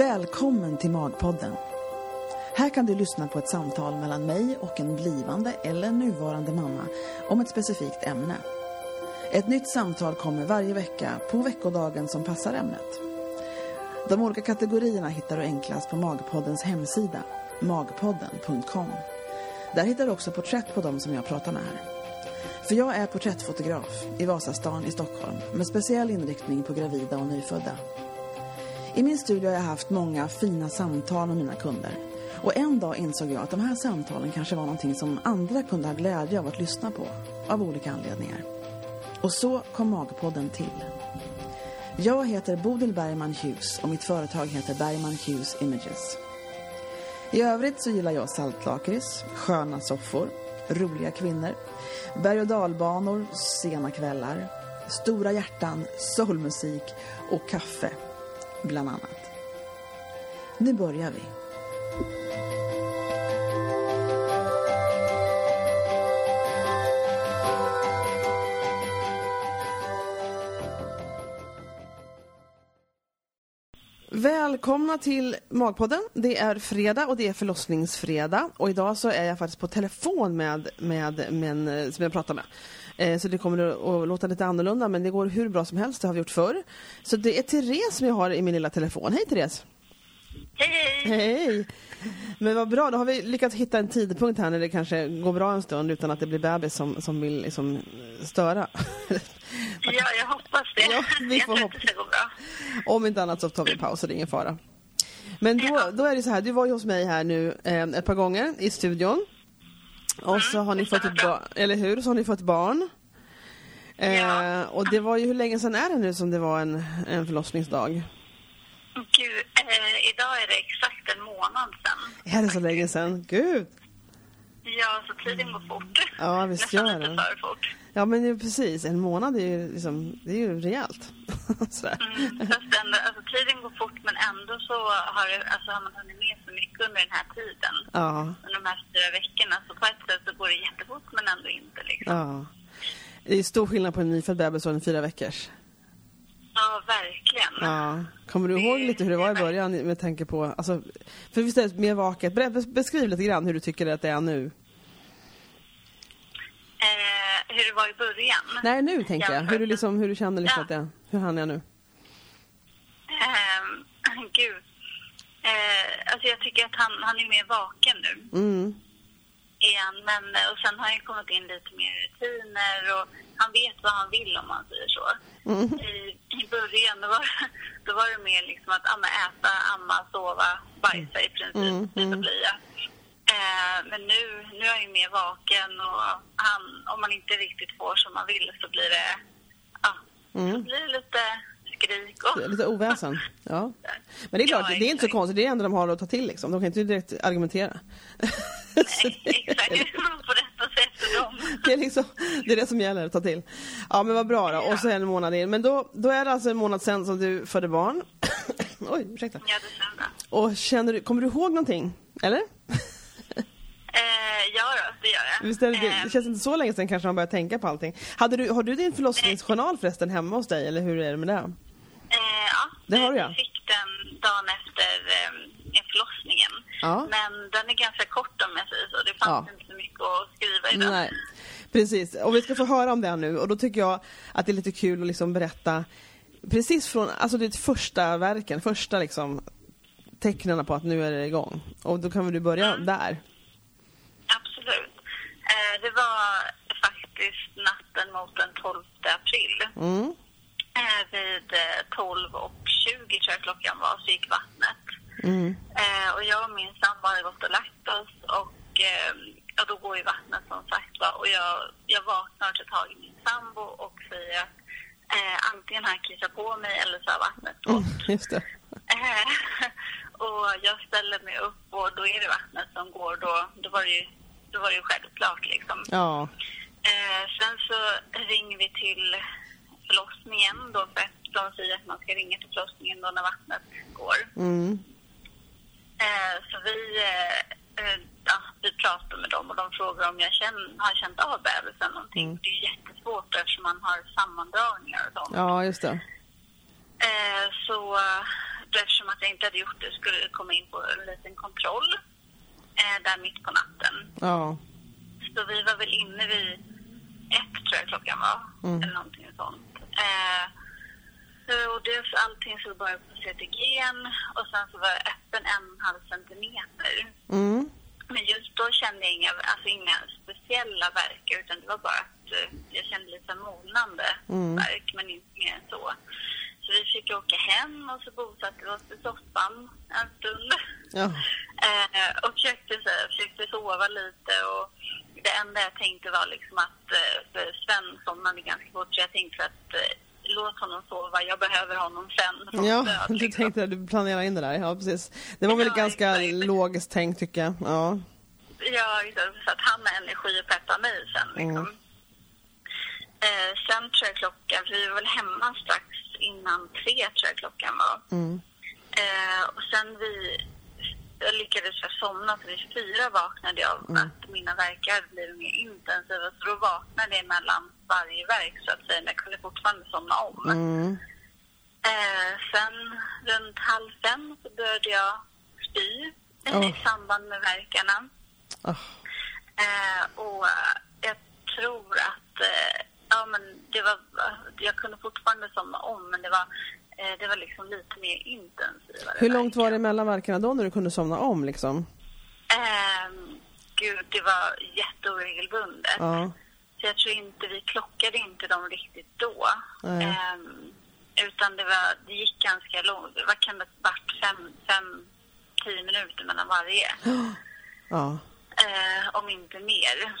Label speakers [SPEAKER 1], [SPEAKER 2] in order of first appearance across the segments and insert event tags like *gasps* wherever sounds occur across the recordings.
[SPEAKER 1] Välkommen till Magpodden. Här kan du lyssna på ett samtal mellan mig och en blivande eller nuvarande mamma om ett specifikt ämne. Ett nytt samtal kommer varje vecka på veckodagen som passar ämnet. De olika kategorierna hittar du enklast på Magpoddens hemsida, magpodden.com. Där hittar du också porträtt på dem som jag pratar med här. För jag är porträttfotograf i Vasastan i Stockholm med speciell inriktning på gravida och nyfödda. I min studio har jag haft många fina samtal med mina kunder. Och en dag insåg jag att de här samtalen kanske var någonting som andra kunde ha glädje av att lyssna på. Av olika anledningar. Och så kom Magpodden till. Jag heter Bodil Bergman Hughes och mitt företag heter Bergman Hughes Images. I övrigt så gillar jag saltlakrits, sköna soffor, roliga kvinnor, berg- och dalbanor, sena kvällar, stora hjärtan, soulmusik och kaffe, bland annat. Nu börjar vi. Välkomna till Magpodden. Det är fredag och det är förlossningsfredag. Och idag så är jag faktiskt på telefon med, med män som jag pratar med. Eh, så det kommer att låta lite annorlunda men det går hur bra som helst, det har vi gjort förr. Så det är Therese som jag har i min lilla telefon. Hej Therese!
[SPEAKER 2] Hej, hej!
[SPEAKER 1] Men vad bra, då har vi lyckats hitta en tidpunkt här när det kanske går bra en stund utan att det blir bebis som, som vill liksom störa.
[SPEAKER 2] Ja, jag hoppas det.
[SPEAKER 1] Ja, vi
[SPEAKER 2] jag
[SPEAKER 1] får
[SPEAKER 2] tror
[SPEAKER 1] hoppas.
[SPEAKER 2] det ska gå bra.
[SPEAKER 1] Om inte annat så tar vi en paus, så det är ingen fara. Men då, då är det så här, du var ju hos mig här nu eh, ett par gånger i studion. Och så har ni fått ett barn, eller hur? Så har ni fått barn. Eh,
[SPEAKER 2] Ja.
[SPEAKER 1] Och det var ju, hur länge sedan är det nu som det var en, en förlossningsdag?
[SPEAKER 2] Gud, eh, idag är det exakt en månad sedan.
[SPEAKER 1] Är det så länge sedan? Gud!
[SPEAKER 2] Ja, så tiden går fort.
[SPEAKER 1] Ja, visst
[SPEAKER 2] Nästan
[SPEAKER 1] gör
[SPEAKER 2] lite
[SPEAKER 1] den.
[SPEAKER 2] för fort.
[SPEAKER 1] Ja men ju precis, en månad är ju liksom, det är ju rejält. *laughs* Sådär.
[SPEAKER 2] Mm, fast ändå, alltså, tiden går fort men ändå så har, det, alltså, har man hunnit med så mycket under den här tiden.
[SPEAKER 1] Ja,
[SPEAKER 2] Under de här fyra veckorna. Så på ett sätt så går det jättefort men ändå inte liksom.
[SPEAKER 1] ja. Det är stor skillnad på en nyfödd bebis och en fyra veckors.
[SPEAKER 2] Ja, verkligen.
[SPEAKER 1] Ja. Kommer du ihåg lite hur det var i början med tanke på, alltså, för visst är det mer vaket? Beskriv lite grann hur du tycker att det är nu.
[SPEAKER 2] Eh, hur det var i början.
[SPEAKER 1] Nej, nu tänker jag. Hur du, liksom, hur du känner liksom
[SPEAKER 2] Ja.
[SPEAKER 1] att det är. Hur han är nu.
[SPEAKER 2] Ehm, *clears throat* gud. Eh, alltså jag tycker att han, han är mer vaken nu.
[SPEAKER 1] Mm.
[SPEAKER 2] Igen, men, och sen har han kommit in lite mer rutiner och han vet vad han vill om man säger så.
[SPEAKER 1] Mm.
[SPEAKER 2] I, I början då var, då var det mer liksom att amma, äta, amma, sova, bajsa i princip,
[SPEAKER 1] Mm,
[SPEAKER 2] byta
[SPEAKER 1] mm.
[SPEAKER 2] blöja. Eh, men nu, nu är han ju mer vaken och han, om man inte riktigt får som man vill så blir det, ja, så
[SPEAKER 1] Mm.
[SPEAKER 2] blir det lite skrik och...
[SPEAKER 1] Lite oväsen. Ja. Men det är klart,
[SPEAKER 2] Ja,
[SPEAKER 1] det är inte så konstigt. Det är det enda de har att ta till liksom. De kan inte direkt argumentera. *laughs* Så
[SPEAKER 2] Nej,
[SPEAKER 1] det-
[SPEAKER 2] exakt. Man får efter dem. *laughs*
[SPEAKER 1] Det är, liksom, det är det som gäller att ta till. Ja men vad bra då. Och så en månad in. Men då, då är det alltså en månad sen som du födde barn. *coughs* Oj, ursäkta.
[SPEAKER 2] Ja, det stämmer.
[SPEAKER 1] Och känner du, kommer du ihåg någonting? Eller?
[SPEAKER 2] Eh, ja, då, det gör jag.
[SPEAKER 1] Visst är det,
[SPEAKER 2] Eh,
[SPEAKER 1] det känns inte så länge sedan kanske man börjar tänka på allting. Hade du, har du din förlossningsjournal förresten hemma hos dig eller hur är det med det?
[SPEAKER 2] eh, ja,
[SPEAKER 1] Det har du, ja.
[SPEAKER 2] Jag fick den dagen efter eh, förlossningen.
[SPEAKER 1] Ja.
[SPEAKER 2] Men den är ganska kort om jag säger så. Det fanns
[SPEAKER 1] Ja.
[SPEAKER 2] inte så mycket att skriva i den.
[SPEAKER 1] Nej, precis. Och vi ska få höra om det nu och då tycker jag att det är lite kul att liksom berätta precis från, alltså det första verken, första liksom tecknen på att nu är det igång. Och då kan väl du börja
[SPEAKER 2] Mm.
[SPEAKER 1] där.
[SPEAKER 2] Absolut. Eh, det var faktiskt natten mot den 12 april.
[SPEAKER 1] Mm.
[SPEAKER 2] Eh, vid eh, 12 och 20 tror jag klockan var, så gick vattnet.
[SPEAKER 1] Mm.
[SPEAKER 2] Eh, och jag och min sambo hade gått och lagt oss och eh, ja, då går ju vattnet som sagt va. Och jag, jag vaknar och tar tag i min sambo och säger att eh, antingen han kissar på mig eller så har vattnet
[SPEAKER 1] Mm.
[SPEAKER 2] gått. *laughs*
[SPEAKER 1] Just det.
[SPEAKER 2] Eh, *laughs* och jag ställer mig upp och då är det vattnet som går. Då, då, var, det ju, då var det ju självklart liksom.
[SPEAKER 1] Ja.
[SPEAKER 2] Eh, sen så ringer vi till förlossningen då för att de säger att man ska ringa till förlossningen då när vattnet går.
[SPEAKER 1] Mm.
[SPEAKER 2] Eh, så vi, eh, eh, ja, vi pratar med dem och de frågar om jag känner, har känt av bebisen någonting.
[SPEAKER 1] Mm.
[SPEAKER 2] Det är jättesvårt eftersom man har sammandragningar och sånt.
[SPEAKER 1] Ja, just det.
[SPEAKER 2] Så eftersom att jag inte hade gjort det skulle jag komma in på en liten kontroll där mitt på natten.
[SPEAKER 1] Ja.
[SPEAKER 2] Så vi var väl inne vid ett, tror jag klockan var.
[SPEAKER 1] Mm.
[SPEAKER 2] Eller någonting sånt. Eh, så och det, allting såg bara på CTG och sen så var jag öppen en och en halv centimeter.
[SPEAKER 1] Mm.
[SPEAKER 2] Men just då kände jag inga, alltså inga speciella verkar utan det var bara att eh, jag kände lite molnande
[SPEAKER 1] Mm.
[SPEAKER 2] verk men inte mer än så. Så vi fick åka hem och så bosatte vi oss i soffan en stund.
[SPEAKER 1] Ja. *laughs*
[SPEAKER 2] Eh, och försökte, försökte sova lite och det enda jag tänkte var liksom att eh, Sven somnade ganska fort så jag tänkte att eh, låt honom sova, jag behöver honom sen.
[SPEAKER 1] Ja,
[SPEAKER 2] död, *laughs*
[SPEAKER 1] du
[SPEAKER 2] liksom.
[SPEAKER 1] tänkte att du planerar in det där. Ja, precis. Det var väl
[SPEAKER 2] Ja,
[SPEAKER 1] ganska
[SPEAKER 2] exakt.
[SPEAKER 1] logiskt tänkt tycker jag. Ja.
[SPEAKER 2] Ja, så att han har energi att peppa mig sen. Liksom.
[SPEAKER 1] Mm.
[SPEAKER 2] Eh, sen tror jag klockan, för vi var väl hemma strax innan tre tror jag klockan var.
[SPEAKER 1] Mm.
[SPEAKER 2] Eh, och sen vi, jag lyckades jag somna, så vid fyra vaknade jag av
[SPEAKER 1] Mm.
[SPEAKER 2] att mina verkar hade blivit mer intensiva. Så då vaknade jag mellan varje verk så att säga, men jag kunde fortfarande somna om.
[SPEAKER 1] Mm.
[SPEAKER 2] Eh, sen runt halv fem så började jag spy
[SPEAKER 1] Oh.
[SPEAKER 2] i samband med verkarna.
[SPEAKER 1] Ah.
[SPEAKER 2] Eh, och jag tror att eh, ja, men det var, jag kunde fortfarande somna om men det var, det var liksom lite mer intensivare.
[SPEAKER 1] Hur långt var det mellan verkarna då när du kunde somna om liksom?
[SPEAKER 2] Ehm, gud, det var jätteoregelbundet.
[SPEAKER 1] Ja.
[SPEAKER 2] Så jag tror inte, vi klockade inte dem riktigt då. Ehm, utan det, var, det gick ganska långt. Vad kan det varit? Fem, fem, tio minuter mellan varje. *gasps*
[SPEAKER 1] Ja.
[SPEAKER 2] Eh, om inte mer.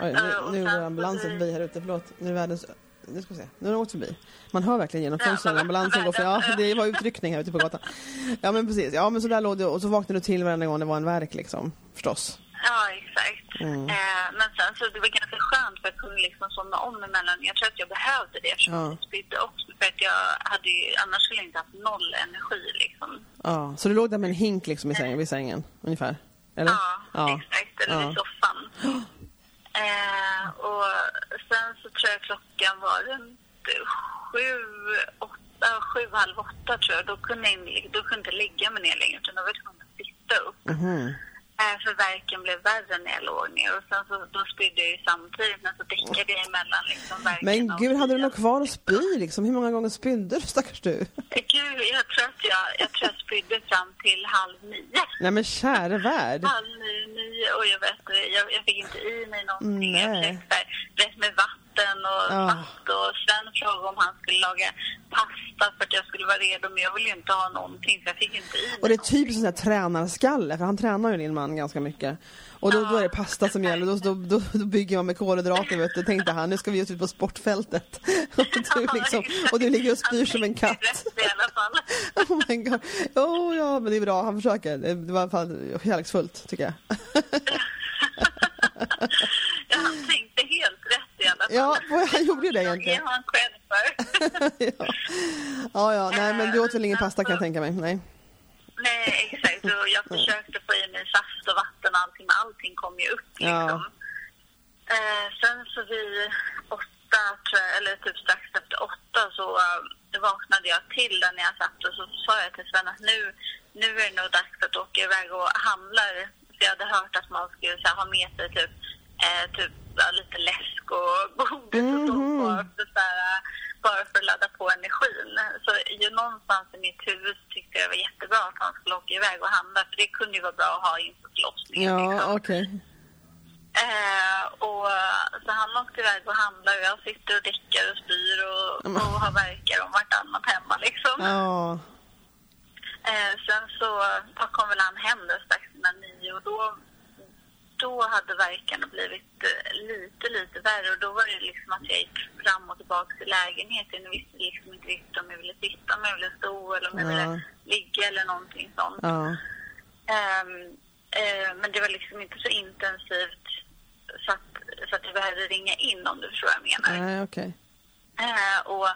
[SPEAKER 1] Oj, nu,
[SPEAKER 2] och
[SPEAKER 1] nu går ambulansen
[SPEAKER 2] vi-
[SPEAKER 1] förbi här ute, förlåt. Nu är världens... Nu ska vi se. Nu har den åkt förbi. Man hör verkligen genom
[SPEAKER 2] Ja,
[SPEAKER 1] fönstren. Ambulansen går för... Ja, det var utryckning här ute på gatan. Ja, men precis. Ja, men så där låg du och så vaknade du till varenda gång det var en verk liksom. Förstås.
[SPEAKER 2] Ja, exakt.
[SPEAKER 1] Mm.
[SPEAKER 2] Eh, men sen så det var ganska skönt för jag kunde liksom somna om emellan. Jag tror att jag behövde det eftersom
[SPEAKER 1] Ja.
[SPEAKER 2] jag spydde också. För att jag hade ju, annars skulle jag inte haft noll energi liksom.
[SPEAKER 1] Ja, så du låg där med en hink liksom i sängen, vid sängen, ungefär? Eller?
[SPEAKER 2] Ja, exakt. Eller
[SPEAKER 1] Ja.
[SPEAKER 2] i soffan. *gasps* Eh, och sen så tror jag klockan var runt sju, åtta, sju, halv åtta tror jag. Då kunde jag, inte- då kunde jag inte ligga mig ner längre utan då var jag tvungen att sitta upp.
[SPEAKER 1] Mm.
[SPEAKER 2] Eh, för verken blev värre när jag låg ner och sen så då spydde jag ju samtidigt men så däckade jag emellan liksom verken
[SPEAKER 1] Men gud, hade du något kvar att spy liksom? Hur många gånger spydde du, stackars du?
[SPEAKER 2] Eh, Gud, jag tror att jag, jag, tror jag spydde fram till halv nio.
[SPEAKER 1] Nej men käre värld.
[SPEAKER 2] Halv nio, nio och jag vet jag, jag fick inte i mig någonting. Jag
[SPEAKER 1] Nej.
[SPEAKER 2] försökte där, rätt med vatten och
[SPEAKER 1] Ja.
[SPEAKER 2] vatt och Sven frågade om han skulle laga pasta för att jag skulle vara redo men jag ville ju inte ha någonting så jag fick inte i mig
[SPEAKER 1] Och det är typiskt sån här tränarskalle, för han tränar ju din man ganska mycket. Och då, då är det pasta som gäller, då, då, då, då bygger man med kolhydrater vet du. Tänkte han, nu ska vi ge oss ut på sportfältet. *laughs* Och du, liksom, och du ligger och spyr som en katt.
[SPEAKER 2] rätt i alla fall. *laughs*
[SPEAKER 1] Oh my god. Oh, ja, men det är bra, han försöker. Det det var i alla fall kärleksfullt, tycker jag. *laughs*
[SPEAKER 2] Ja, han tänkte helt rätt i alla fall.
[SPEAKER 1] Ja, han gjorde ju det egentligen.
[SPEAKER 2] ger honom cred för. *laughs*
[SPEAKER 1] ja. ja, ja, nej men du åt väl ingen pasta kan jag tänka mig. Nej.
[SPEAKER 2] Nej, exakt. Och jag försökte få i mig saft och vatten och allting, men allting kom ju upp
[SPEAKER 1] Ja.
[SPEAKER 2] liksom. Eh, sen så vid åtta, jag, eller typ strax efter åtta så eh, vaknade jag till där när jag satt och så sa jag till Sven att nu, nu är det nog dags att åka iväg och handla. För jag hade hört att man skulle så här, ha med sig typ, eh, typ ja, lite läsk och godis *laughs* och så
[SPEAKER 1] Mhm.
[SPEAKER 2] bara för, så här, eh, bara för att ladda på energin. Så ju någonstans i mitt huvud tyckte jag det var jättebra att han skulle åka iväg och handla för det kunde ju vara bra att ha inför förlossningen.
[SPEAKER 1] Ja,
[SPEAKER 2] liksom.
[SPEAKER 1] okej.
[SPEAKER 2] Eh, och, så han åkte iväg och handlade och jag sitter och däckar och spyr och,
[SPEAKER 1] Mm.
[SPEAKER 2] och har verkar om vartannat hemma liksom.
[SPEAKER 1] Ja.
[SPEAKER 2] Eh, sen så kom väl han hem strax innan nio och då, då hade verkarna blivit eh, lite, lite värre och då var det liksom att jag gick fram och tillbaka till lägenheten och visste liksom inte riktigt om jag ville sitta, om jag ville stå eller om jag
[SPEAKER 1] Ja.
[SPEAKER 2] ville ligga eller någonting sånt.
[SPEAKER 1] Ja.
[SPEAKER 2] Ehm, eh, men det var liksom inte så intensivt så att, så att jag behövde ringa in om du förstår vad jag menar.
[SPEAKER 1] Nej, okej.
[SPEAKER 2] Eh, och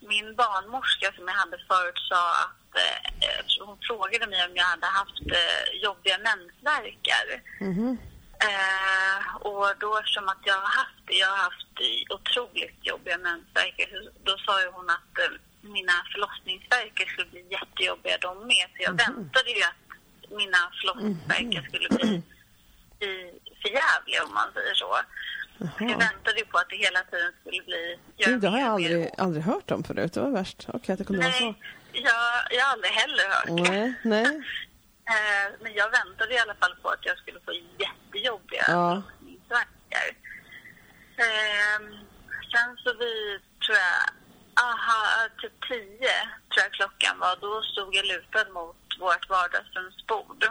[SPEAKER 2] min barnmorska som jag hade förut sa att hon frågade mig om jag hade haft jobbiga mensvärkar.
[SPEAKER 1] Mhm.
[SPEAKER 2] Eh, och då eftersom att jag har haft det, jag har haft otroligt jobbiga mensvärkar, då sa ju hon att, eh, mina förlossningsverkar skulle bli jättejobbiga de med. Så jag väntade ju att mina förlossningsverkar skulle bli, bli förjävliga om man säger så. Jag
[SPEAKER 1] Jaha.
[SPEAKER 2] väntade ju på att det hela tiden skulle bli...
[SPEAKER 1] det har jag aldrig, aldrig hört om förut. Det var värst. Okej, att det kunde vara så.
[SPEAKER 2] Nej, jag, jag har aldrig heller hört.
[SPEAKER 1] Nej, nej. *laughs*
[SPEAKER 2] Eh, Men jag väntade i alla fall på att jag skulle få jättejobbiga
[SPEAKER 1] Ja.
[SPEAKER 2] förlossningsvärkar. Ehm, sen så vid, tror jag, aha, typ tio tror jag klockan var, då stod jag lutad mot vårt vardagsrumsbord.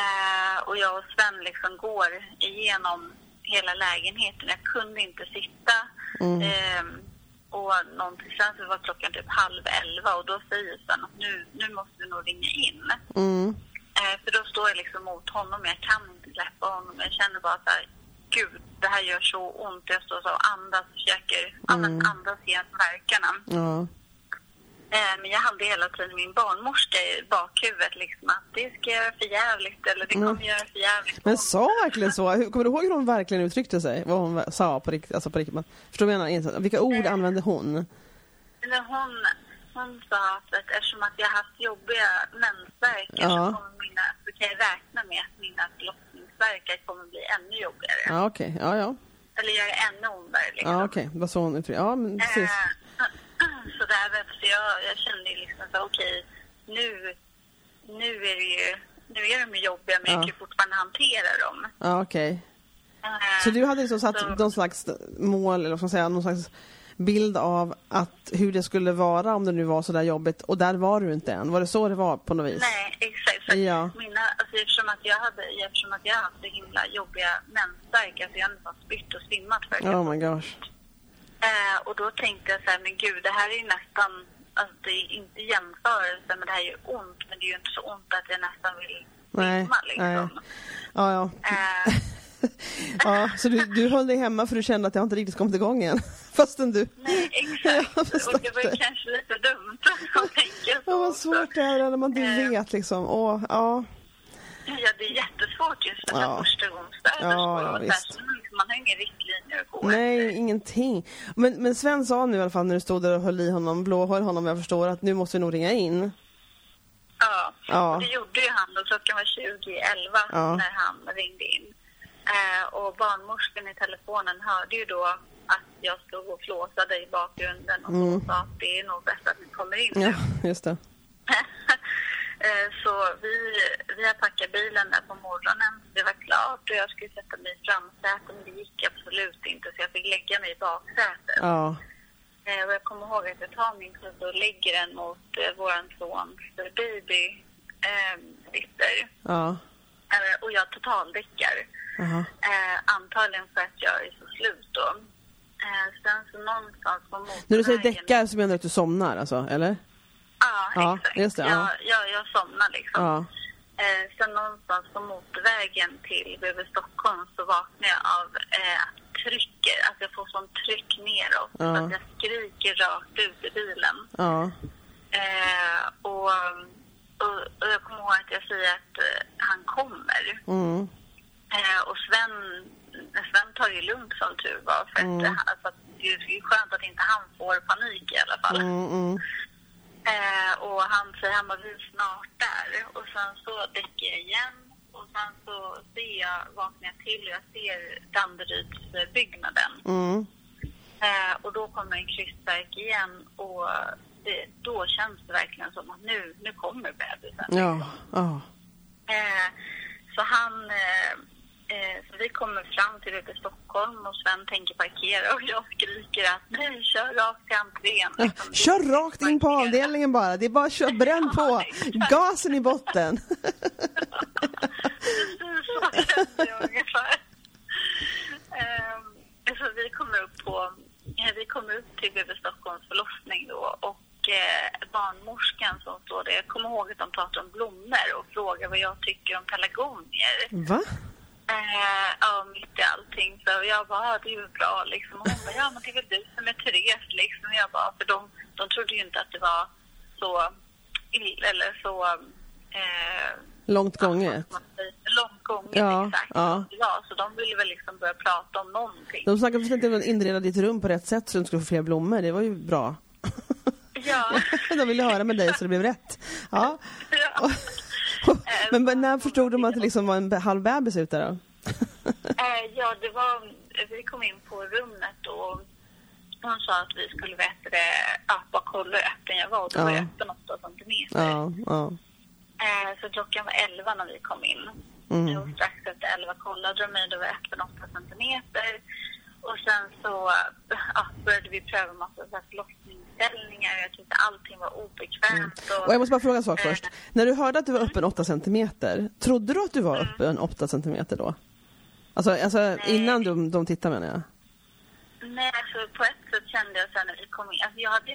[SPEAKER 2] Eh, och jag och Sven liksom går igenom hela lägenheten. Jag kunde inte sitta.
[SPEAKER 1] Mm.
[SPEAKER 2] Ehm, och någonting, sen så var klockan typ halv elva och då säger Sven att nu, nu måste vi nog ringa in.
[SPEAKER 1] Mm.
[SPEAKER 2] Eh, för då står jag liksom mot honom, jag kan inte släppa honom. Jag känner bara så här, gud, det här gör så ont. Jag står så och andas, försöker mm. andas igenom verkarna. Eh, men jag hade hela tiden min barnmorska i bakhuvudet, liksom att det ska göra för jävligt eller det kommer
[SPEAKER 1] Mm.
[SPEAKER 2] göra för jävligt
[SPEAKER 1] Men sa verkligen så? Kommer du ihåg hur hon verkligen uttryckte sig? Vad hon sa på riktigt? Alltså på riktigt. Förstår du vad jag menar? Vilka ord använde hon?
[SPEAKER 2] Men hon, hon sa att eftersom att jag har haft jobbiga mensvärkar
[SPEAKER 1] Ja.
[SPEAKER 2] så kan jag räkna med att mina förlossningsvärkar kommer bli ännu jobbigare.
[SPEAKER 1] Ja, okej. Ja, ja.
[SPEAKER 2] Eller göra ännu ondare. Liksom.
[SPEAKER 1] Ja, okej. Vad sa hon uttryckte? Ja, men precis.
[SPEAKER 2] Eh, *clears throat* Så där så jag, jag kände liksom så okej, nu, nu är det ju, nu är de jobbiga men jag
[SPEAKER 1] Ja.
[SPEAKER 2] kan ju fortfarande hantera dem.
[SPEAKER 1] Ja, okej.
[SPEAKER 2] Eh,
[SPEAKER 1] Så du hade liksom satt
[SPEAKER 2] så-
[SPEAKER 1] någon slags mål, eller vad ska man säga, någon slags bild av att hur det skulle vara om det nu var så där jobbigt och där var du inte än. Var det så det var på något vis?
[SPEAKER 2] Nej, exakt. För
[SPEAKER 1] Ja.
[SPEAKER 2] mina, alltså, eftersom, att jag hade, eftersom att jag hade så himla jobbiga mensvärkar så jag hade nästan spytt och svimmat för det.
[SPEAKER 1] Oh my gosh.
[SPEAKER 2] Eh, och då tänkte jag så här, men gud, det här är ju nästan, alltså det är inte jämförelse, men det här är ju ont, men det är ju inte så ont att jag nästan vill
[SPEAKER 1] Nej,
[SPEAKER 2] svimma liksom.
[SPEAKER 1] nej. Ja, ja.
[SPEAKER 2] Eh, *laughs*
[SPEAKER 1] ja så du, du höll dig hemma för du kände att jag inte riktigt kommit igång igen? *laughs* Fastän du...
[SPEAKER 2] nej, *laughs* exakt. Och det var ju kanske lite dumt att tänka så.
[SPEAKER 1] Ja, vad svårt det är när man inte
[SPEAKER 2] Eh.
[SPEAKER 1] vet liksom. Åh, ja.
[SPEAKER 2] Ja, det är jättesvårt just för
[SPEAKER 1] Ja.
[SPEAKER 2] ja. förstagångsstäderskor.
[SPEAKER 1] Ja, ja, visst.
[SPEAKER 2] där, så liksom, man har ingen riktlinjer att gå
[SPEAKER 1] Nej,
[SPEAKER 2] efter.
[SPEAKER 1] ingenting. Men, men Sven sa nu i alla fall när du stod där och höll i honom, blåhöll honom, jag förstår att nu måste vi nog ringa in.
[SPEAKER 2] Ja.
[SPEAKER 1] Ja.
[SPEAKER 2] och det gjorde ju han då. Klockan var 20.11
[SPEAKER 1] Ja.
[SPEAKER 2] när han ringde in. Eh, och barnmorskan i telefonen hörde ju då att jag stod och flåsade i bakgrunden och
[SPEAKER 1] Mm.
[SPEAKER 2] sa att det är nog bäst att ni kommer in nu.
[SPEAKER 1] Ja, just det. *laughs*
[SPEAKER 2] Eh, Så vi, vi har packat bilen där på morgonen. Det var klart och jag skulle sätta mig i framsätet men det gick absolut inte så jag fick lägga mig i baksätet.
[SPEAKER 1] Ja.
[SPEAKER 2] Eh, Och jag kommer ihåg att jag tar min kudde och lägger den mot eh, våran sons baby eh, sitter.
[SPEAKER 1] Ja.
[SPEAKER 2] Och jag totaldäckar. Eh, antagligen för att jag är så slut då. Eh, sen så någonstans på motorvägen...
[SPEAKER 1] När du säger däckar så menar du att du somnar alltså, eller?
[SPEAKER 2] Ja,
[SPEAKER 1] Ja,
[SPEAKER 2] exakt.
[SPEAKER 1] just det, ja.
[SPEAKER 2] Jag, jag, jag somnar liksom.
[SPEAKER 1] Ja.
[SPEAKER 2] Eh, sen någonstans på motorvägen till BB Stockholm så vaknar jag av eh, att trycker. Alltså jag får sån tryck neråt.
[SPEAKER 1] Ja.
[SPEAKER 2] Så att jag skriker rakt ut i bilen.
[SPEAKER 1] Ja.
[SPEAKER 2] Eh, och, och, och jag kommer ihåg att jag säger att eh, han kommer.
[SPEAKER 1] Mm.
[SPEAKER 2] Eh, och Sven, Sven tar ju lugnt som tur var. För
[SPEAKER 1] Mm.
[SPEAKER 2] att, alltså, det är ju skönt att inte han får panik i alla fall.
[SPEAKER 1] Mm, mm.
[SPEAKER 2] Eh, och han säger han bara, vi är snart där. Och sen så däcker jag igen. Och sen så ser jag, vaknar jag till och jag ser Danderydsbyggnaden.
[SPEAKER 1] Mm.
[SPEAKER 2] Eh, och då kommer en krystverk igen och det, då känns det verkligen som att nu, nu kommer bebisen.
[SPEAKER 1] Ja. Ja.
[SPEAKER 2] Eh, så han, eh, så vi kommer fram till ute i Stockholm och Sven tänker parkera och jag skriker att nej, kör rakt till entrén. Liksom,
[SPEAKER 1] Kör rakt in på avdelningen bara. Det är bara köra, bränn på. Gasen i botten.
[SPEAKER 2] Precis så kände jag ungefär. Ehm, så vi kommer upp på, eh, vi kommer upp till BB Stockholms förlossning då och eh, barnmorskan som står där, jag kommer ihåg att de pratar om blommor och frågar vad jag tycker om pelargonier.
[SPEAKER 1] Va?
[SPEAKER 2] Eh, ja, mitt i allting. Så jag bara, ja, det är ju bra liksom. Och hon bara, ja men det är väl du som är Therese liksom. Och jag bara, för de, de trodde ju inte att det var så illa eller så... Eh,
[SPEAKER 1] Långt
[SPEAKER 2] ja,
[SPEAKER 1] gånget.
[SPEAKER 2] Långt gånget,
[SPEAKER 1] Ja,
[SPEAKER 2] exakt.
[SPEAKER 1] ja.
[SPEAKER 2] Ja, så de ville väl liksom börja prata om någonting.
[SPEAKER 1] De snackade förstås inte att inreda ditt rum på rätt sätt så du skulle få fler blommor. Det var ju bra. *laughs*
[SPEAKER 2] Ja. *laughs*
[SPEAKER 1] De ville höra med dig så det blev rätt. Ja. *laughs*
[SPEAKER 2] ja.
[SPEAKER 1] Men, men när förstod de att det liksom var en halv bebis ute då? *laughs*
[SPEAKER 2] Eh, ja, det var... Vi kom in på rummet och hon sa att vi skulle veta det, ja, bara kolla hur öppen jag var. Och då var
[SPEAKER 1] Ja.
[SPEAKER 2] jag öppen 8 centimeter.
[SPEAKER 1] Ja, ja.
[SPEAKER 2] Eh, så klockan var 11 när vi kom in.
[SPEAKER 1] Mm.
[SPEAKER 2] Och strax efter 11 kollade de mig, då var jag öppen 8 centimeter. Och sen så ja, började vi pröva massa så här förlossningsställningar. Jag tyckte allting var obekvämt. Och,
[SPEAKER 1] Och jag måste bara fråga en sak
[SPEAKER 2] Eh.
[SPEAKER 1] först. När du hörde att du var öppen 8 centimeter, trodde du att du var öppen 8 centimeter då? Alltså, alltså
[SPEAKER 2] Nej.
[SPEAKER 1] innan de, de tittade menar jag?
[SPEAKER 2] Nej, alltså på ett sätt kände jag sen när vi kom in, alltså jag hade,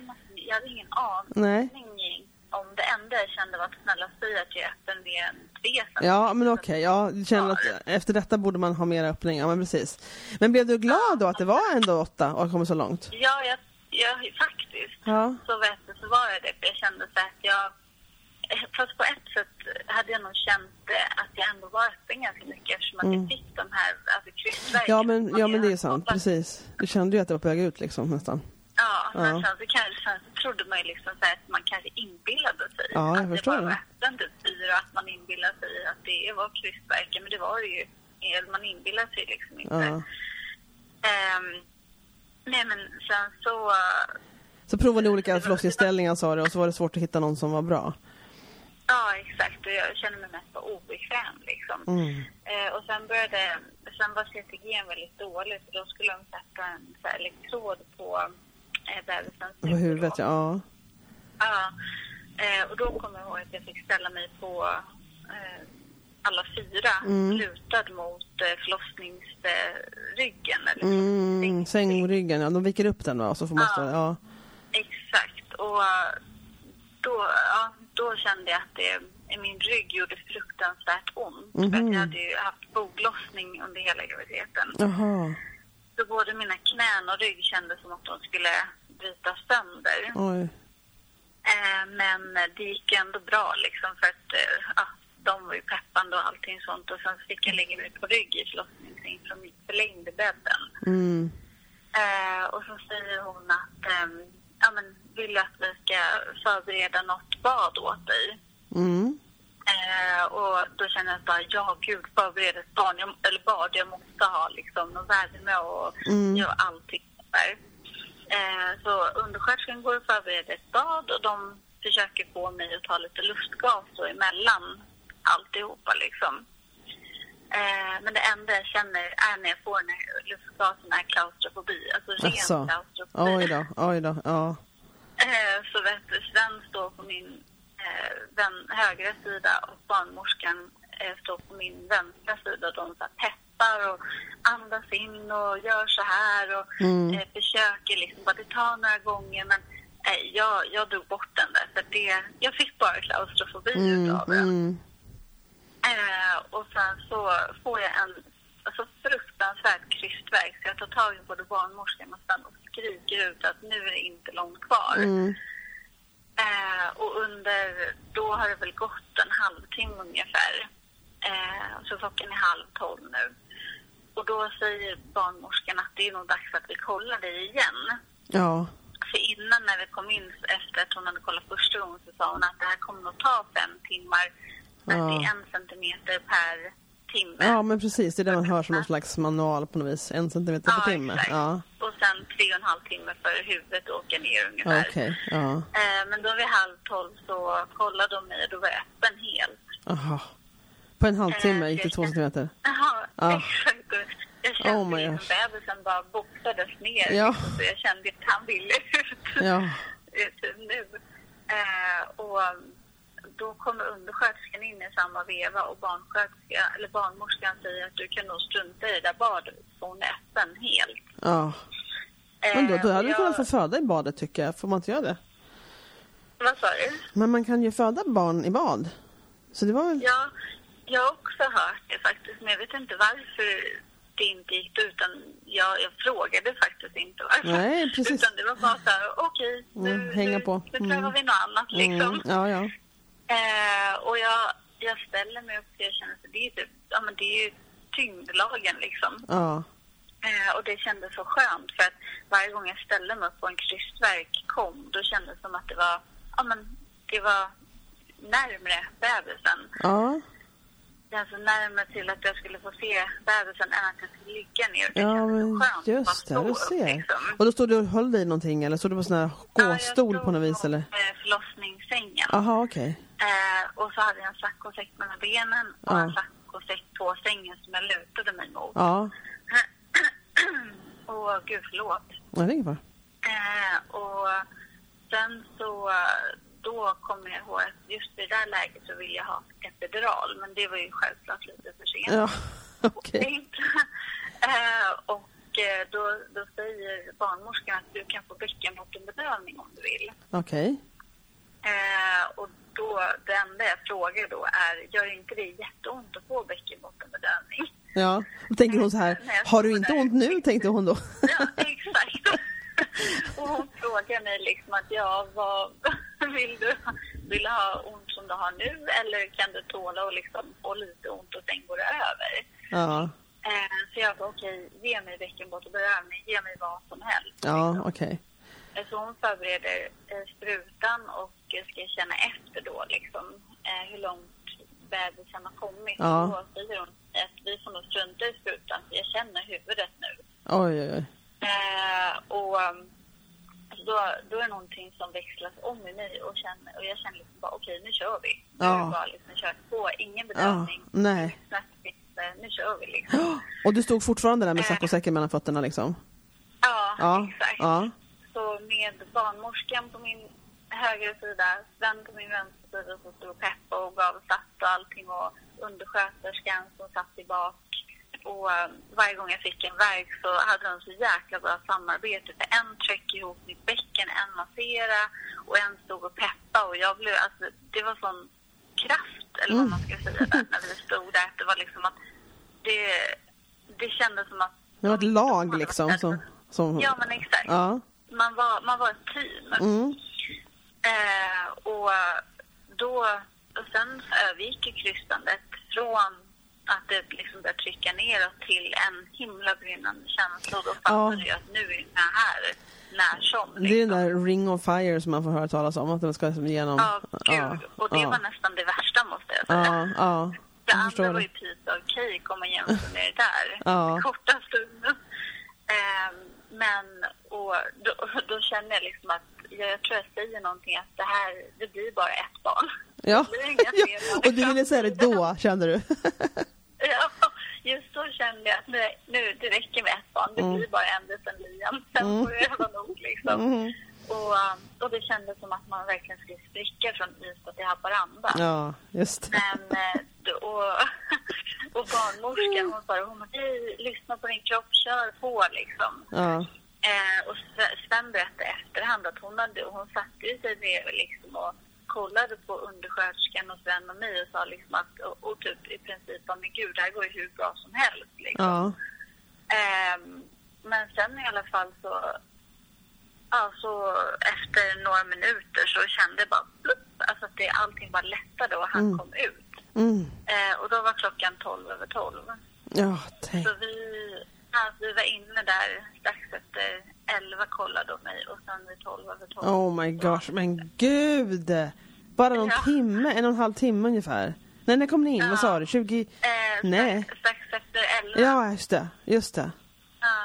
[SPEAKER 2] jag hade ingen aning
[SPEAKER 1] Nej.
[SPEAKER 2] om det enda jag kände var att snälla säg att jag är öppen vid en tre
[SPEAKER 1] Ja, men okej. Ja, du känner att efter detta borde man ha mer öppning. Ja, men precis. Men blev du glad då att det var ändå 8 och har kommit så långt?
[SPEAKER 2] Ja, jag, jag, faktiskt.
[SPEAKER 1] Ja.
[SPEAKER 2] Så vet du, så var jag det. För jag kände så att jag... Fast på ett sätt hade jag nog känt eh, att jag ändå var öppen ganska mycket eftersom att jag fick de här alltså, krystverken.
[SPEAKER 1] Mm. Ja, men, ja, men det är sant. Precis. Du kände ju att det var på väg ut liksom nästan.
[SPEAKER 2] Ja, men
[SPEAKER 1] Ja.
[SPEAKER 2] sen så, kanske, så trodde man ju liksom så att man kanske inbillade sig
[SPEAKER 1] Ja, jag
[SPEAKER 2] att
[SPEAKER 1] förstår
[SPEAKER 2] det var öppen typ fyra och att man inbillade sig att det var krystverken. Men det var det ju. Man inbillade sig liksom inte.
[SPEAKER 1] Ja.
[SPEAKER 2] Ehm, nej, men sen så...
[SPEAKER 1] Så provade ni olika förlossningsställningar sa du och så var det svårt att hitta någon som var bra.
[SPEAKER 2] Ja, exakt. Och jag kände mig mest obekväm liksom.
[SPEAKER 1] Mm.
[SPEAKER 2] Eh, och sen började, sen var CTG väldigt dåligt för då skulle de sätta en så här, elektrod på eh, bebisens
[SPEAKER 1] På huvudet, ja.
[SPEAKER 2] Ja. Eh, och då kommer jag ihåg att jag fick ställa mig på eh, alla fyra,
[SPEAKER 1] Mm.
[SPEAKER 2] lutad mot eh, förlossningsryggen. Eller
[SPEAKER 1] Mm, sängryggen, ja. De viker upp den va? Så får man stå,
[SPEAKER 2] Ja.
[SPEAKER 1] ja.
[SPEAKER 2] Exakt. Och då, ja, då kände jag att det, min rygg gjorde fruktansvärt ont. För
[SPEAKER 1] Mhm.
[SPEAKER 2] att jag hade ju haft foglossning under hela graviditeten.
[SPEAKER 1] Jaha,
[SPEAKER 2] Så både mina knän och rygg kändes som att de skulle bryta sönder.
[SPEAKER 1] oj.
[SPEAKER 2] Eh, men det gick ändå bra liksom för att eh, ja, de var ju peppande och allting sånt. Och sen fick jag lägga mig på rygg i förlossningssängen för de förlängde bädden.
[SPEAKER 1] Mm.
[SPEAKER 2] Eh, och så säger hon att ehm, ja, men, vill att vi ska förbereda något bad åt dig?
[SPEAKER 1] Mm.
[SPEAKER 2] Eh, och då känner jag bara, ja gud, förbered ett barn, jag, eller bad, jag måste ha liksom någon värme och
[SPEAKER 1] Mm.
[SPEAKER 2] göra allting där. Eh, så undersköterskan går och förbereder ett bad och de försöker få mig att ta lite lustgas då emellan alltihopa liksom. Eh, men det enda jag känner är när jag får den här lustgasen är klaustrofobi, alltså ren
[SPEAKER 1] Alltså.
[SPEAKER 2] klaustrofobi.
[SPEAKER 1] Oj då, oj då, ja.
[SPEAKER 2] Eh, så vet du, Sven står på min eh, vän, högra sida och barnmorskan eh, står på min vänstra sida. De så peppar och andas in och gör så här och
[SPEAKER 1] Mm.
[SPEAKER 2] försöker liksom. Bara, det tar några gånger men jag, jag drog bort den där. För det, jag fick bara klaustrofobi
[SPEAKER 1] Mm,
[SPEAKER 2] utav det.
[SPEAKER 1] mm.
[SPEAKER 2] Eh, och sen så får jag en alltså, fruktansvärd krystverk så jag tar tag i både barnmorskan och Sven och skriker ut att nu är det inte långt kvar.
[SPEAKER 1] Mm.
[SPEAKER 2] Eh, och under, då har det väl gått en halvtimme ungefär. Eh, så klockan är halv tolv nu. Och då säger barnmorskan att det är nog dags att vi kollar dig igen.
[SPEAKER 1] Ja,
[SPEAKER 2] För innan när vi kom in efter att hon hade kollat första gången så sa hon att det här kommer nog ta fem timmar. Men
[SPEAKER 1] Ja.
[SPEAKER 2] det är en centimeter per timme.
[SPEAKER 1] ja men precis. Det är det man hör som någon slags manual på något vis. En centimeter per timme.
[SPEAKER 2] exakt.
[SPEAKER 1] Ja,
[SPEAKER 2] Och sen tre och en halv timme för huvudet att åka ner
[SPEAKER 1] ja
[SPEAKER 2] ungefär.
[SPEAKER 1] okej. Ja,
[SPEAKER 2] Eh, men då vid halv tolv så kollade de mig och då var jag öppen helt.
[SPEAKER 1] aha. På en halvtimme
[SPEAKER 2] Eh,
[SPEAKER 1] gick det två centimeter. *laughs*
[SPEAKER 2] Jaha,
[SPEAKER 1] Ja.
[SPEAKER 2] exakt. Jag kände
[SPEAKER 1] Oh my
[SPEAKER 2] oh
[SPEAKER 1] gosh.
[SPEAKER 2] bebisen bara boxades ner.
[SPEAKER 1] Ja.
[SPEAKER 2] liksom, Så jag kände att han ville ut,
[SPEAKER 1] Ja. *laughs*
[SPEAKER 2] ut nu. Eh, och då kommer undersköterskan in i samma veva och eller barnmorskan säger att du kan nog strunta i det där badet för hon är öppen helt.
[SPEAKER 1] Ja. Men då, då
[SPEAKER 2] Eh,
[SPEAKER 1] hade du
[SPEAKER 2] och
[SPEAKER 1] kunnat få
[SPEAKER 2] jag-
[SPEAKER 1] föda i badet tycker jag. Får man inte göra det?
[SPEAKER 2] Vad sa du?
[SPEAKER 1] Men man kan ju föda barn i bad. Så det var väl...
[SPEAKER 2] Ja, jag har också hört det faktiskt, men jag vet inte varför det inte gick utan jag, jag frågade faktiskt inte varför.
[SPEAKER 1] Nej, precis.
[SPEAKER 2] Utan det var bara så här, okej, nu,
[SPEAKER 1] Mm, hänga
[SPEAKER 2] nu,
[SPEAKER 1] på.
[SPEAKER 2] nu
[SPEAKER 1] Mm.
[SPEAKER 2] prövar vi något annat liksom.
[SPEAKER 1] Mm, ja, ja.
[SPEAKER 2] Eh, och jag, jag ställer mig upp och jag känner att det är, typ, ja, men det är ju tyngdlagen liksom.
[SPEAKER 1] Ja.
[SPEAKER 2] Eh, och det kändes så skönt för att varje gång jag ställde mig upp och en krystverk kom, då kändes det som att det var, ja men, det var närmre bebisen.
[SPEAKER 1] Ja.
[SPEAKER 2] Alltså närmare till att jag skulle få se bebisen än att jag skulle ligga ner. Det
[SPEAKER 1] Ja, men
[SPEAKER 2] skönt
[SPEAKER 1] just det, du ser.
[SPEAKER 2] liksom.
[SPEAKER 1] Och då stod du och höll dig i någonting eller stod du på sån här gåstol på något vis eller?
[SPEAKER 2] Jag på förlossningssängen.
[SPEAKER 1] Jaha, okej.
[SPEAKER 2] Eh, och så hade jag en saccosäck mellan benen och
[SPEAKER 1] Ja.
[SPEAKER 2] en saccosäck på sängen som jag lutade mig mot.
[SPEAKER 1] Ja, *clears throat*
[SPEAKER 2] och gud förlåt.
[SPEAKER 1] ja, det är inget.
[SPEAKER 2] Eh, och sen så, då kommer jag ihåg att just i det där läget så ville jag ha epidural, men det var ju självklart lite för sent.
[SPEAKER 1] Ja, *laughs* okej.
[SPEAKER 2] Tänkt. *laughs* eh, och eh, då, då säger barnmorskan att du kan få bäckenbottenbedövning om du vill.
[SPEAKER 1] Okej.
[SPEAKER 2] Eh, och då, det enda jag frågar då är, gör inte det jätteont att få bäckenbottenbedövning?
[SPEAKER 1] Ja, då tänker hon så här, har du inte ont nu? Tänkte hon då.
[SPEAKER 2] Ja, exakt. *laughs* och hon frågar mig liksom att, ja, vad *laughs* vill du? Vill du ha ont som du har nu eller kan du tåla att liksom få lite ont och sen går det över?
[SPEAKER 1] Ja,
[SPEAKER 2] Eh, så jag bara, okej, ge mig bäckenbottenbedövning, ge mig vad som helst.
[SPEAKER 1] ja, okej.
[SPEAKER 2] Eh, Så hon förbereder eh, sprutan och ska känna efter då liksom hur långt bebisen har kommit.
[SPEAKER 1] Ja.
[SPEAKER 2] Och då säger hon att vi får nog strunta i sprutan för jag känner huvudet nu.
[SPEAKER 1] Oj, oj, oj.
[SPEAKER 2] Och um, alltså då, då är det någonting som växlas om i mig och, känner, och jag känner liksom bara okej nu kör vi. Nu
[SPEAKER 1] Ja.
[SPEAKER 2] är det bara liksom kört på, ingen
[SPEAKER 1] Ja,
[SPEAKER 2] bedövning.
[SPEAKER 1] nej.
[SPEAKER 2] Smärtfritt, nu kör vi liksom. *gasps*
[SPEAKER 1] Och du stod fortfarande där med saccosäcken mellan fötterna liksom?
[SPEAKER 2] Ja,
[SPEAKER 1] Ja,
[SPEAKER 2] exakt.
[SPEAKER 1] ja.
[SPEAKER 2] Så med barnmorskan på min högra sida, Sven på min vänstra sida som stod och peppade och gav sats och allting och undersköterskan som satt i bak. Och eh, varje gång jag fick en värk så hade de så jäkla bra samarbete. För en tryck ihop mitt bäcken, en massera och en stod och peppa och jag blev, alltså det var sån kraft eller vad man ska säga där när vi stod där. Det var liksom att det, det kändes som att
[SPEAKER 1] Det var ett lag liksom som... som
[SPEAKER 2] Ja men exakt
[SPEAKER 1] ja.
[SPEAKER 2] man var, man var ett team.
[SPEAKER 1] Mm.
[SPEAKER 2] Eh, och då, och sen övergick ju krystandet från att det liksom började trycka neråt till en himla brinnande känsla. Och då fattade
[SPEAKER 1] Ja.
[SPEAKER 2] jag att nu är den här när som.
[SPEAKER 1] Det är den där ring of fire som man får höra talas om, att den ska liksom genom...
[SPEAKER 2] Ja, gud. och det
[SPEAKER 1] ja.
[SPEAKER 2] var nästan det värsta måste jag säga.
[SPEAKER 1] Ja, ja.
[SPEAKER 2] Det
[SPEAKER 1] Jag
[SPEAKER 2] andra var ju piece of cake om man jämför med det där.
[SPEAKER 1] Ja.
[SPEAKER 2] Korta stunden. Ehm, men och då, då känner jag liksom att jag, jag tror jag säger någonting att det här, det blir bara ett barn.
[SPEAKER 1] Ja.
[SPEAKER 2] Barn. *laughs*
[SPEAKER 1] och du ville säga det då, kände du?
[SPEAKER 2] Kände jag att nu, nu det räcker med ett barn. Det
[SPEAKER 1] Mm.
[SPEAKER 2] blir bara en liten Liam. Sen får det vara nog liksom.
[SPEAKER 1] Mm.
[SPEAKER 2] Och, um, och det kändes som att man verkligen skulle spricka från Ystad till Haparanda.
[SPEAKER 1] Ja, just.
[SPEAKER 2] Men, eh, och, *laughs* och barnmorskan hon sa, hon hej, lyssna på din kropp, kör på liksom.
[SPEAKER 1] Ja.
[SPEAKER 2] Eh, och Sve- Sven berättade efterhand att hon, hade, hon satte sig ner liksom och kollade på undersköterskan och Sven och mig och sa liksom att, och, och typ i princip men gud, det här går ju hur bra som helst liksom.
[SPEAKER 1] Ja.
[SPEAKER 2] Ehm, men sen i alla fall så, ja, så efter några minuter så kände jag bara plupp, alltså att det, allting bara lättade och han
[SPEAKER 1] Mm.
[SPEAKER 2] kom ut.
[SPEAKER 1] Mm.
[SPEAKER 2] Eh, och då var klockan 12 över 12.
[SPEAKER 1] Ja, tänk.
[SPEAKER 2] Så vi, alltså, vi var inne där strax efter 11 kollade de mig och sen vid 12 över 12.
[SPEAKER 1] Oh my gosh, men gud! Bara någon
[SPEAKER 2] Ja.
[SPEAKER 1] timme, en och en halv timme ungefär. Nej, när kom ni in? Vad sa du? 20?
[SPEAKER 2] Eh,
[SPEAKER 1] Nej.
[SPEAKER 2] Strax, strax efter 11.
[SPEAKER 1] Ja, just det. Just det.
[SPEAKER 2] Ja.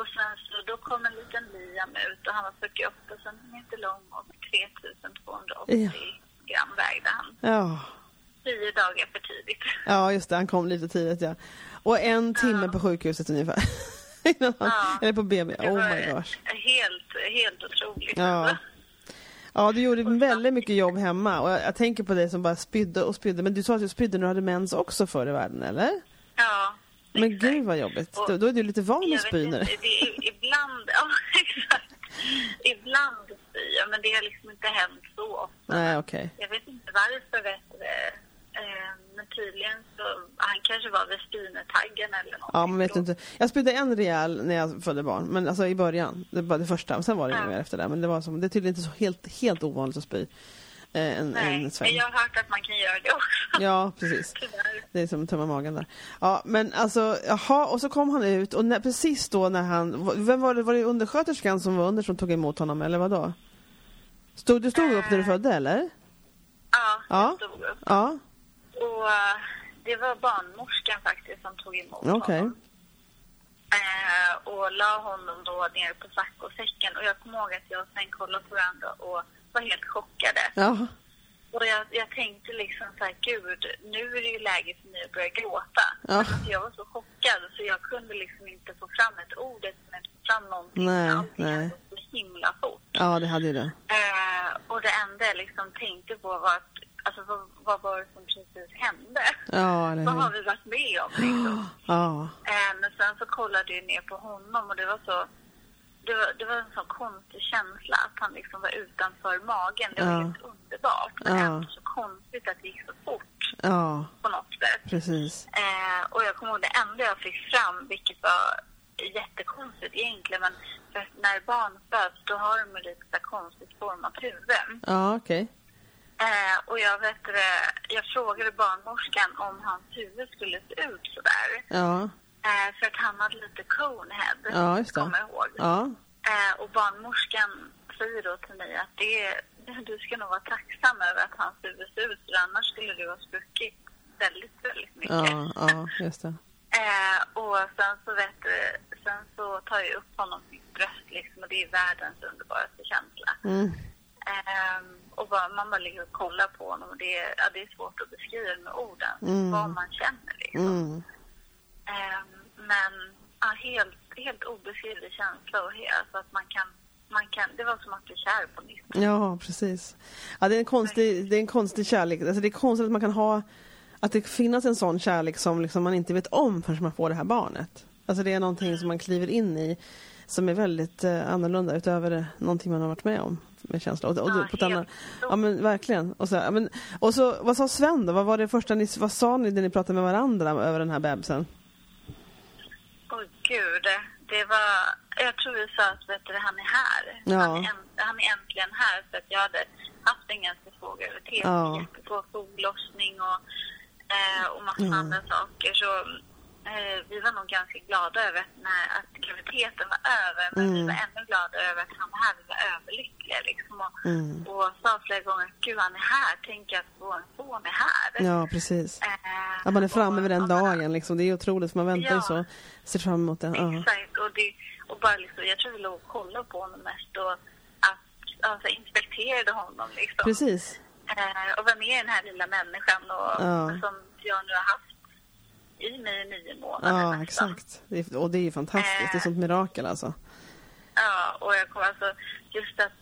[SPEAKER 2] Och sen så då kom en liten Liam ut och han var 48 centimeter lång och 3280 gram vägde han.
[SPEAKER 1] Ja.
[SPEAKER 2] Tio dagar för tidigt.
[SPEAKER 1] ja, just det. Han kom lite tidigt, ja. Och en timme på sjukhuset ungefär. *laughs* *laughs* Innan han,
[SPEAKER 2] Ja.
[SPEAKER 1] Eller på BB. Oh my gosh.
[SPEAKER 2] Helt, helt otroligt.
[SPEAKER 1] Ja. Ja, du gjorde väldigt mycket jobb hemma och jag, jag tänker på dig som bara spydde och spydde. Men du sa att du spydde när du hade mens också förr i världen, eller?
[SPEAKER 2] Ja,
[SPEAKER 1] Men
[SPEAKER 2] exakt.
[SPEAKER 1] gud vad jobbigt.
[SPEAKER 2] Och-
[SPEAKER 1] Då, då är du lite van att spy
[SPEAKER 2] är, ibland, *laughs* ja exakt. Ibland spyr jag, men det har liksom inte hänt så ofta.
[SPEAKER 1] Nej, okej.
[SPEAKER 2] Jag vet inte varför vet du det. Eh, men tydligen så, han kanske var vid spinetaggen eller något.
[SPEAKER 1] Ja, man vet inte. Jag spydde en rejäl när jag födde barn, men alltså i början. Det var det första, sen var det
[SPEAKER 2] Ja.
[SPEAKER 1] inget mer efter det. Men det var som, det är tydligen inte så helt, helt ovanligt att spy. eh, en,
[SPEAKER 2] Nej,
[SPEAKER 1] en sväng.
[SPEAKER 2] jag har hört att man kan göra det också.
[SPEAKER 1] Ja, precis. *laughs*
[SPEAKER 2] Tyvärr.
[SPEAKER 1] Det är som att tömma magen där. Ja, men alltså, jaha, och så kom han ut och när, precis då när han, vem var det, var det undersköterskan som var under som tog emot honom eller vad då? Stod, du stod upp när du födde eller?
[SPEAKER 2] Ja,
[SPEAKER 1] Ja.
[SPEAKER 2] jag stod upp.
[SPEAKER 1] Ja,
[SPEAKER 2] Och eh, det var barnmorskan faktiskt som tog emot
[SPEAKER 1] okej.
[SPEAKER 2] honom. Eh, och la honom då ner på saccosäcken. Och jag kommer ihåg att jag och Sven kollade på varandra och var helt chockade.
[SPEAKER 1] Ja,
[SPEAKER 2] Och jag, jag tänkte liksom så här, gud, nu är det ju läge för mig att börja gråta.
[SPEAKER 1] Ja.
[SPEAKER 2] Alltså, jag var så chockad så jag kunde liksom inte få fram ett ord, inte få fram någonting.
[SPEAKER 1] Nej,
[SPEAKER 2] Allting
[SPEAKER 1] nej.
[SPEAKER 2] så himla fort.
[SPEAKER 1] ja det hade ju det.
[SPEAKER 2] Eh, och det enda jag liksom tänkte på var att, alltså vad, vad var det som precis hände?
[SPEAKER 1] Ja,
[SPEAKER 2] Vad har vi varit med om liksom?
[SPEAKER 1] Ja,
[SPEAKER 2] Eh, men sen så kollade jag ner på honom och det var så det var, det var en sån konstig känsla att han liksom var utanför magen. Det var
[SPEAKER 1] Ja.
[SPEAKER 2] helt underbart. Men
[SPEAKER 1] Ja.
[SPEAKER 2] ändå så konstigt att det gick så fort
[SPEAKER 1] ja,
[SPEAKER 2] på något sätt.
[SPEAKER 1] precis.
[SPEAKER 2] Eh, och jag kommer ihåg det enda jag fick fram, vilket var jättekonstigt egentligen, men när barn föds då har de lite så konstigt format huvud.
[SPEAKER 1] Ja, okej.
[SPEAKER 2] Eh, och jag, vet, jag frågade barnmorskan om hans huvud skulle se ut sådär.
[SPEAKER 1] Ja,
[SPEAKER 2] Eh, för att han hade lite conehead,
[SPEAKER 1] Ja, just det.
[SPEAKER 2] kommer jag ihåg.
[SPEAKER 1] ja,
[SPEAKER 2] Eh, och barnmorskan säger då till mig att det, du ska nog vara tacksam över att hans huvud ser ut, för annars skulle du ha spruckit väldigt, väldigt mycket.
[SPEAKER 1] ja, ja, just det.
[SPEAKER 2] Eh, och sen så, vet du, sen så tar jag upp honom mitt bröst liksom, och det är världens underbaraste känsla.
[SPEAKER 1] Mm.
[SPEAKER 2] Och bara, man bara ligger och kollar på honom och det är, ja, det är svårt att beskriva med orden,
[SPEAKER 1] Mm.
[SPEAKER 2] vad man känner liksom.
[SPEAKER 1] Mm.
[SPEAKER 2] Ehm, men ja, helt, helt obeskrivlig känsla och he, alltså att man kan, man kan, det var som att bli kär på nytt.
[SPEAKER 1] Ja, precis. Ja, det, är en konstig, det är en konstig kärlek. Alltså, det är konstigt att man kan ha att det finns en sån kärlek som liksom man inte vet om förrän man får det här barnet. Alltså det är någonting som man kliver in i som är väldigt eh, annorlunda utöver någonting man har varit med om med känsla. Och, och,
[SPEAKER 2] Ja,
[SPEAKER 1] på
[SPEAKER 2] helt
[SPEAKER 1] ja men verkligen. Och så, ja, men, och så, vad sa Sven då? Vad var det första ni, vad sa ni när ni pratade med varandra över den här bebisen?
[SPEAKER 2] Åh gud, det var, jag tror vi sa att vet du, han är här.
[SPEAKER 1] Ja.
[SPEAKER 2] Han, är han är äntligen här för att jag hade haft en ganska svår graviditet,
[SPEAKER 1] Ja.
[SPEAKER 2] jättesvår foglossning och, eh, och massa
[SPEAKER 1] Ja.
[SPEAKER 2] andra saker. Så vi var nog ganska glada över att, när, att graviditeten var över, men vi
[SPEAKER 1] Mm.
[SPEAKER 2] var ännu gladare över att han var här. Vi var överlyckliga liksom och,
[SPEAKER 1] Mm.
[SPEAKER 2] och sa flera gånger, gud han är här, tänk att vår son är här.
[SPEAKER 1] Ja, precis.
[SPEAKER 2] Eh,
[SPEAKER 1] Att man är framme vid den dagen liksom. Det är otroligt, för man väntar ju
[SPEAKER 2] Ja.
[SPEAKER 1] så. Ser fram emot det. Ja.
[SPEAKER 2] Exakt. Och, det, och bara liksom, jag tror vi låg och kollade på honom mest och att, alltså, inspekterade honom. Liksom.
[SPEAKER 1] Precis.
[SPEAKER 2] Eh, och var med i den här lilla människan och,
[SPEAKER 1] Ja.
[SPEAKER 2] som jag nu har haft i mig i nio månader
[SPEAKER 1] Ja,
[SPEAKER 2] nästan.
[SPEAKER 1] exakt. Och det är ju fantastiskt. Det är sånt mirakel alltså.
[SPEAKER 2] Ja, och jag kommer alltså, just att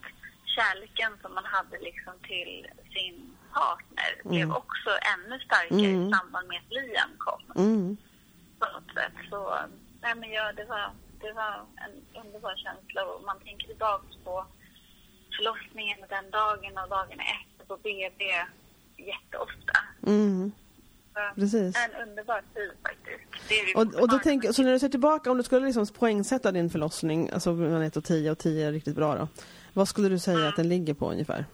[SPEAKER 2] kärleken som man hade liksom till sin partner blev också ännu starkare
[SPEAKER 1] Mm.
[SPEAKER 2] i samband med att Liam kom.
[SPEAKER 1] Mm.
[SPEAKER 2] på något sätt. Så, nej men ja, det var, det var en underbar känsla och man tänker tillbaka på förlossningen den dagen och dagarna efter på BB jätteofta.
[SPEAKER 1] Mm. Precis.
[SPEAKER 2] En underbar tid faktiskt. Det är
[SPEAKER 1] Och, och då tänker, så när du ser tillbaka, om du skulle liksom poängsätta din förlossning, alltså mellan 1 och 10 och 10 är riktigt bra då. Vad skulle du säga att den ligger på ungefär?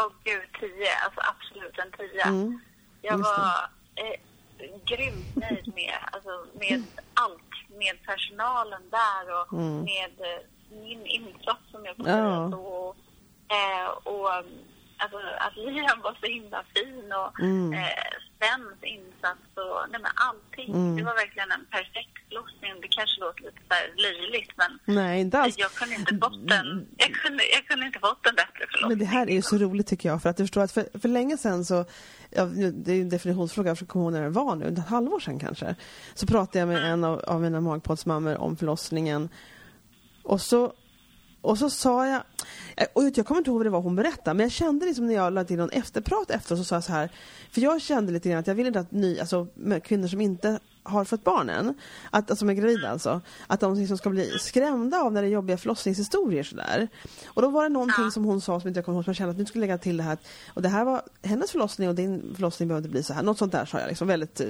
[SPEAKER 2] Åh gud, tio. Alltså absolut en tia.
[SPEAKER 1] Mm,
[SPEAKER 2] Jag
[SPEAKER 1] just
[SPEAKER 2] var eh, grymt nöjd med, alltså, med allt. Med personalen där och
[SPEAKER 1] Mm.
[SPEAKER 2] med eh, min insats som jag får
[SPEAKER 1] Ja.
[SPEAKER 2] Och, eh, och alltså, att Liam var så himla fin och
[SPEAKER 1] Mm.
[SPEAKER 2] eh, Svens insats och nej, men allting.
[SPEAKER 1] Mm.
[SPEAKER 2] Det var verkligen en perfekt förlossning. Det kanske låter lite så här löjligt men
[SPEAKER 1] Nej, inte alls.
[SPEAKER 2] jag kunde inte fått en, jag kunde, jag kunde inte fått en bättre förlossning.
[SPEAKER 1] Men det här är ju så roligt tycker jag, för att du förstår att för, för länge sedan så, ja, det är ju en definitionsfråga, jag komma ihåg när det var nu, ett halvår sedan kanske, så pratade jag med en av, av mina magpoddsmammor om förlossningen och så, och så sa jag, och jag kommer inte ihåg vad det var hon berättade, men jag kände liksom när jag lade till någon efterprat efter så sa jag så här, för jag kände lite grann att jag ville inte att ny, alltså kvinnor som inte har fått barnen, att, alltså som är gravida alltså, att de liksom ska bli skrämda av när det är jobbiga förlossningshistorier sådär. Och då var det någonting som hon sa som inte jag kommer ihåg, som jag kände att nu skulle lägga till det här, och det här var hennes förlossning och din förlossning behövde bli så här, något sånt där sa jag liksom, väldigt, eh,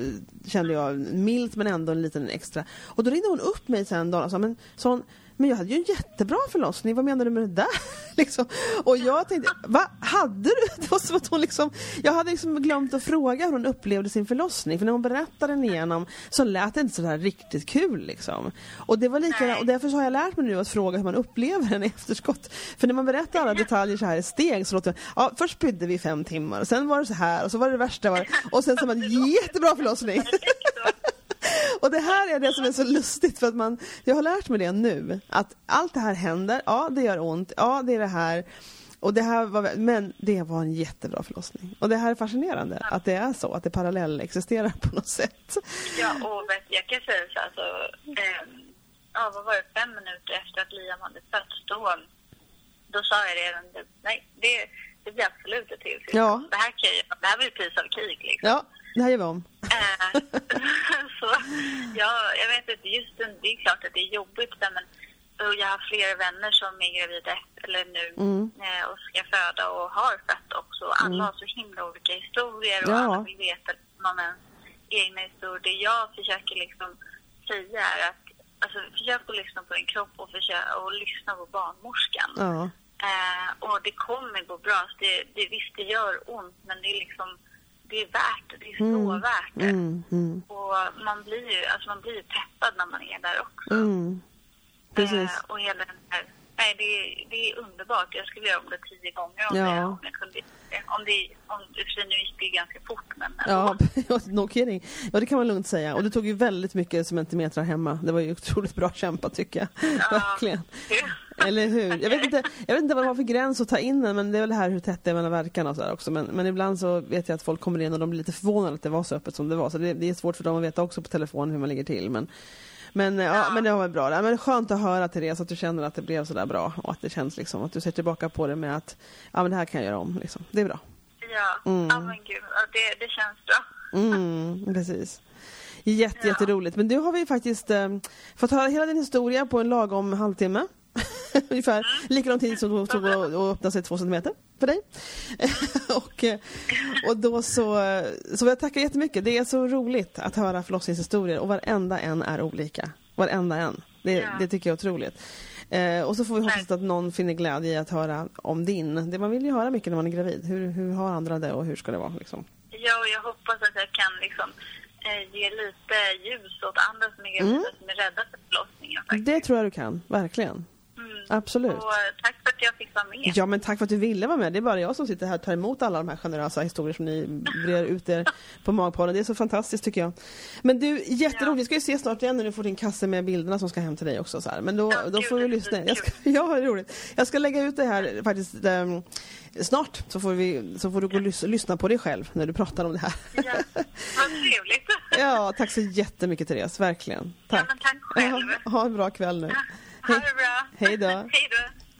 [SPEAKER 1] kände jag, milt men ändå en liten extra. Och då ringde hon upp mig sen dagen och sa, men, sa hon, men jag hade ju en jättebra förlossning, vad menar du med det där? *laughs* liksom. Och jag tänkte, vad hade du? *laughs* Det var som att hon liksom, jag hade liksom glömt att fråga hur hon upplevde sin förlossning. För när hon berättade den igenom så lät det inte sådär riktigt kul liksom. Och det var likadant, och därför har jag lärt mig nu att fråga hur man upplever den i *laughs* efterskott. För när man berättar alla detaljer så här i steg så låter det, ja först spydde vi fem timmar, och sen var det så här och så var det det värsta var, och sen så var det jättebra förlossning. Och det här är det som är så lustigt för att man, jag har lärt mig det nu, att allt det här händer, ja det gör ont, ja det är det här, och det här var, men det var en jättebra förlossning. Och det här är fascinerande, ja. att det är så, att det parallell existerar på något sätt.
[SPEAKER 2] Ja, och jag kan säga så alltså, eh, ja, vad var det, fem minuter efter att Liam hade fötts, då, då sa jag redan, nej, det, det blir absolut ett till. Ja. Det här, kan ju, det här blir pris av krig liksom.
[SPEAKER 1] Ja, det här gör vi om. *laughs*
[SPEAKER 2] Så, ja, jag vet inte, just det, det är klart att det är jobbigt men jag har flera vänner som är gravida eller nu mm. eh, och ska föda och har fött också. Alla mm. har så himla olika historier och ja. alla vill veta om ens egna historier. Det jag försöker liksom säga är att alltså, försök att lyssna på din kropp och, försök, och lyssna på barnmorskan. Ja. Eh, och det kommer gå bra. Det, det, visst, det gör ont, men det är liksom det är värt det. Är så mm. värt det. Mm, mm. Och man blir ju alltså man blir peppad när man är där också.
[SPEAKER 1] Mm. Precis.
[SPEAKER 2] Eh, och hela den här, nej, det, är, det är underbart. Jag skulle göra om det tio gånger om, ja. det, om jag kunde. Om det, om, för nu gick det ganska fort. Men *laughs*
[SPEAKER 1] ja, no kidding. Ja, det kan man lugnt säga. Och du tog ju väldigt mycket centimeter hemma. Det var ju otroligt bra kämpat tycker jag. Ja. *laughs* Verkligen. Eller hur? Jag vet, inte, *laughs* jag vet inte vad de har för gräns att ta in den, men det är väl det här hur tätt det är mellan verkarna och så också. Men, men ibland så vet jag att folk kommer in och de blir lite förvånade att det var så öppet som det var. Så det, det är svårt för dem att veta också på telefon hur man ligger till. Men, men, ja. ja. men det var bra. Men skönt att höra Therese att du känner att det blev så där bra och att det känns liksom att du ser tillbaka på det med att ja men det här kan jag göra om. Liksom. Det är bra.
[SPEAKER 2] Ja, mm. ja men gud, det, det känns bra.
[SPEAKER 1] Mm, *laughs* precis. Jätte, ja. Jätteroligt. Men nu har vi faktiskt eh, fått höra hela din historia på en lagom halvtimme. *laughs* Ungefär mm. lika lång tid som det tog att öppna sig två centimeter för dig. *laughs* och, eh, och då så, så jag tackar jättemycket. Det är så roligt att höra förlossningshistorier och varenda en är olika. Varenda en. Det, ja. det tycker jag är otroligt. Eh, och så får vi hoppas att någon finner glädje i att höra om din. Det man vill ju höra mycket när man är gravid. Hur, hur har andra det och hur ska det vara? Liksom?
[SPEAKER 2] Ja, och jag hoppas att jag kan liksom, eh, ge lite ljus åt andra som är gravida mm. som är rädda för förlossningen.
[SPEAKER 1] Det tror jag du kan, verkligen. Absolut.
[SPEAKER 2] Och tack för att jag fick vara med.
[SPEAKER 1] Ja, men tack för att du ville vara med. Det är bara jag som sitter här och tar emot alla de här generösa historier som ni brer ut er på Magpodden. Det är så fantastiskt tycker jag. Men du, jätteroligt. Vi ska ju se snart igen när du får din kasse med bilderna som ska hem till dig också. Så här. Men då, ja, då får du lyssna. Jag ska, *laughs* ja, det är roligt. Jag ska lägga ut det här faktiskt um, snart så får, vi, så får du gå och lys lyssna på dig själv när du pratar om det här. Ja,
[SPEAKER 2] vad trevligt. *laughs*
[SPEAKER 1] ja, tack så jättemycket Therese, verkligen. Tack.
[SPEAKER 2] Ja, tack själv.
[SPEAKER 1] Ha, ha en bra kväll nu.
[SPEAKER 2] Ha det bra. Hej då.
[SPEAKER 1] Hej då.